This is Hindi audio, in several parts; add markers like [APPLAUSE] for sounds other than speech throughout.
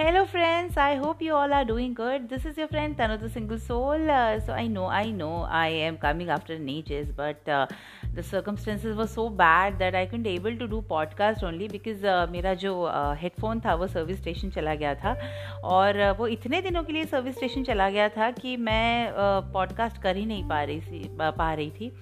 Hello friends I hope you all are doing good this is your friend Tanno the single soul so I know I know I am coming after natures but the circumstances were so bad that I can't able to do podcast only because मेरा जो uh, हेडफोन था, वो सर्विस स्टेशन चला गया था। और uh, वो इतने दिनों के लिए सर्विस स्टेशन चला गया था कि मैं uh, पॉडकास्ट कर ही नहीं पा रही थी, पा रही थी।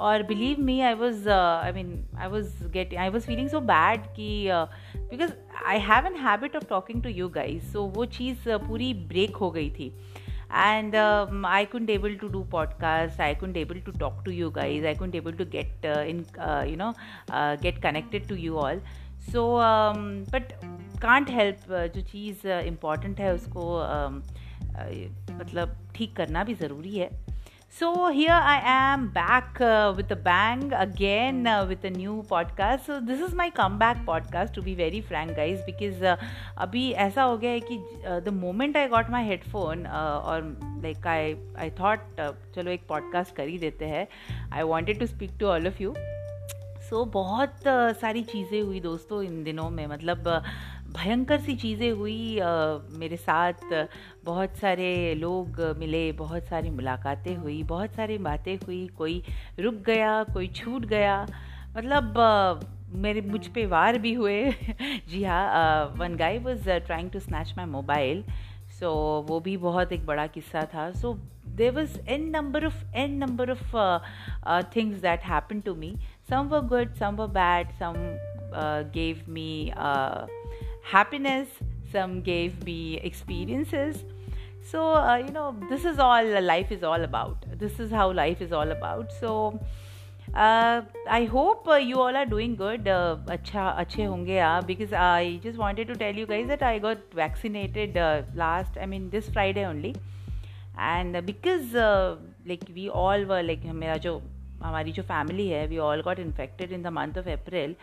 और believe me I was I mean I was getting I was feeling so bad कि because I have an habit of talking to you guys so वो चीज़ पूरी ब्रेक हो गई थी. And I can't able to do podcast I can't able to talk to you guys I can't able to get in you know get connected to you all so but can't help जो चीज़ इंपॉर्टेंट है उसको मतलब ठीक करना भी ज़रूरी है. So here I am back with a bang again with a new podcast so this is my come back podcast to be very frank guys because अभी ऐसा हो गया है कि the moment I got my headphone और लाइक आई आई थॉट चलो एक पॉडकास्ट कर ही देते हैं। I wanted to speak to all of you so बहुत uh, सारी चीज़ें हुई दोस्तों इन दिनों में मतलब uh, भयंकर सी चीज़ें हुई। आ, मेरे साथ बहुत सारे लोग मिले बहुत सारी मुलाकातें हुई बहुत सारी बातें हुई। कोई रुक गया कोई छूट गया। मतलब आ, मेरे मुझ पे वार भी हुए। [LAUGHS] जी हाँ one guy was trying to snatch my mobile so वो भी बहुत एक बड़ा किस्सा था। So there was an number of an number of things that happen to me some were good some were bad some gave me happiness, some gave me experiences. So, uh, you know, this is all life is all about. This is how life is all about. So, uh, I hope uh, you all are doing good. Uh, acha, ah, because I just wanted to tell you guys that I got vaccinated uh, last, I mean, this Friday only. And because, uh, like, we all were, like, हमारी जो फैमिली है we all got infected in the month of April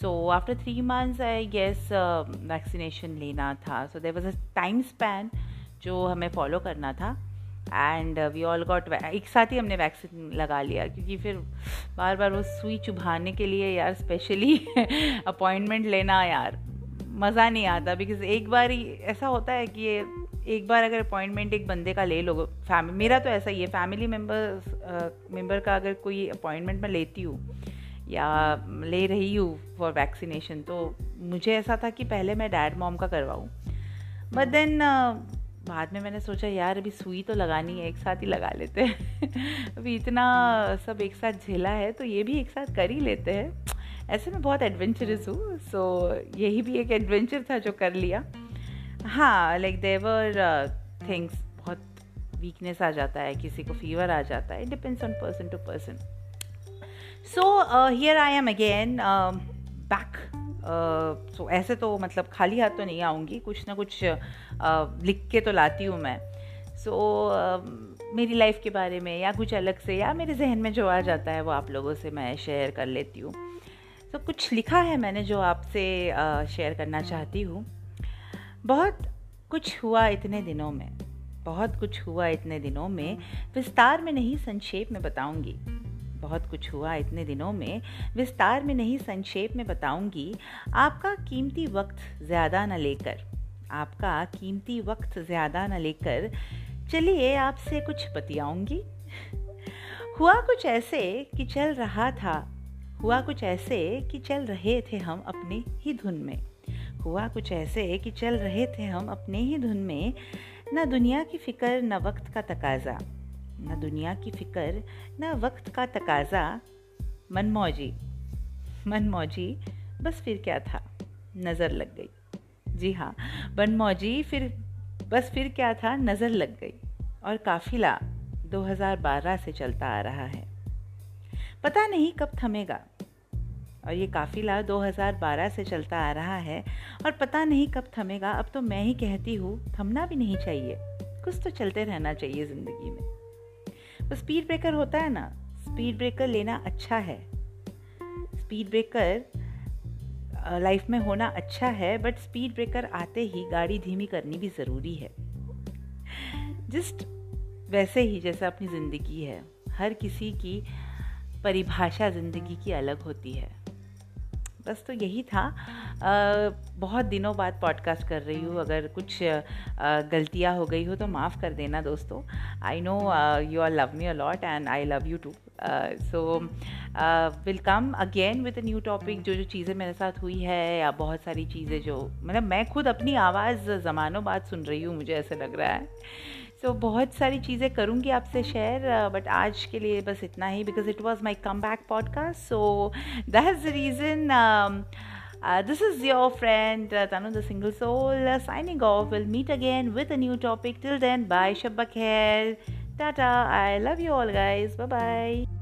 so after three months I guess vaccination लेना था. So there was a time span जो हमें फॉलो करना था. एंड वी ऑल गॉट एक साथ ही हमने वैक्सीन लगा लिया. क्योंकि फिर बार बार वो सुई चुभाने के लिए यार स्पेशली अपॉइंटमेंट [LAUGHS] लेना यार, मज़ा नहीं आता. बिकॉज़ एक बार ही ऐसा होता है कि ये एक बार अगर अपॉइंटमेंट एक बंदे का ले लो फैमिली मेरा तो ऐसा ही है, फैमिली मेंबर मेंबर का अगर कोई अपॉइंटमेंट मैं लेती हूँ या ले रही हूँ फॉर वैक्सीनेशन तो मुझे ऐसा था कि पहले मैं डैड मॉम का करवाऊँ। बट देन बाद में मैंने सोचा, यार, अभी सुई तो लगानी है, एक साथ ही लगा लेते हैं। [LAUGHS] अभी इतना सब एक साथ झेला है तो ये भी एक साथ कर ही लेते हैं। ऐसे में बहुत एडवेंचरस हूँ सो यही भी एक एडवेंचर था जो कर लिया। हाँ लाइक देवर थिंग्स बहुत वीकनेस आ जाता है किसी को फीवर आ जाता है it depends on person to person so here I am again back so ऐसे तो मतलब खाली हाथ तो नहीं आऊँगी कुछ ना कुछ uh, लिख के तो लाती हूँ मैं. सो so, uh, मेरी लाइफ के बारे में या कुछ अलग से या मेरे जहन में जो आ जाता है वो आप लोगों से मैं शेयर कर लेती हूँ. तो कुछ लिखा है मैंने जो आपसे शेयर करना चाहती हूँ. बहुत कुछ हुआ इतने दिनों में, बहुत कुछ हुआ इतने दिनों में, विस्तार में नहीं संक्षेप में बताऊँगी। बहुत कुछ हुआ इतने दिनों में, विस्तार में नहीं संक्षेप में बताऊँगी। आपका कीमती वक्त ज़्यादा न लेकर, आपका कीमती वक्त ज़्यादा न लेकर चलिए आपसे कुछ बतियाऊँगी। हुआ कुछ ऐसे कि चल रहा था, हुआ कुछ ऐसे कि चल रहे थे हम अपनी ही धुन में। हुआ कुछ ऐसे कि चल रहे थे हम अपने ही धुन में, न दुनिया की फ़िक्र, न वक्त का तकाजा। न दुनिया की फ़िक्र, न वक्त का तकाजा। मन मौजी मन मौजी बस फिर क्या था? नज़र लग गई। जी हाँ मन मौजी फिर, बस फिर क्या था? नज़र लग गई। और काफिला 2012 से चलता आ रहा है। पता नहीं कब थमेगा। और ये काफिला 2012 से चलता आ रहा है। और पता नहीं कब थमेगा, अब तो मैं ही कहती हूँ, थमना भी नहीं चाहिए। कुछ तो चलते रहना चाहिए ज़िंदगी में। तो स्पीड ब्रेकर होता है ना स्पीड ब्रेकर लेना अच्छा है। स्पीड ब्रेकर लाइफ में होना अच्छा है बट स्पीड ब्रेकर आते ही गाड़ी धीमी करनी भी ज़रूरी है। जस्ट वैसे ही जैसा अपनी ज़िंदगी है। हर किसी की परिभाषा ज़िंदगी की अलग होती है। बस तो यही था। आ, बहुत दिनों बाद पॉडकास्ट कर रही हूँ। अगर कुछ गलतियाँ हो गई हो तो माफ़ कर देना दोस्तों। I know you are love me a lot and I love you too so will come again with new topic जो जो चीज़ें मेरे साथ हुई है या बहुत सारी चीज़ें जो मतलब मैं खुद अपनी आवाज़ ज़मानों बाद सुन रही हूँ मुझे ऐसा लग रहा है। सो बहुत सारी चीज़ें करूँगी आपसे शेयर बट आज के लिए बस इतना ही because it was my come back podcast so that the reason this is your friend Tanu the single soul signing off will meet again with a new topic till then bye शब्बा खैर tata I love you all guys bye bye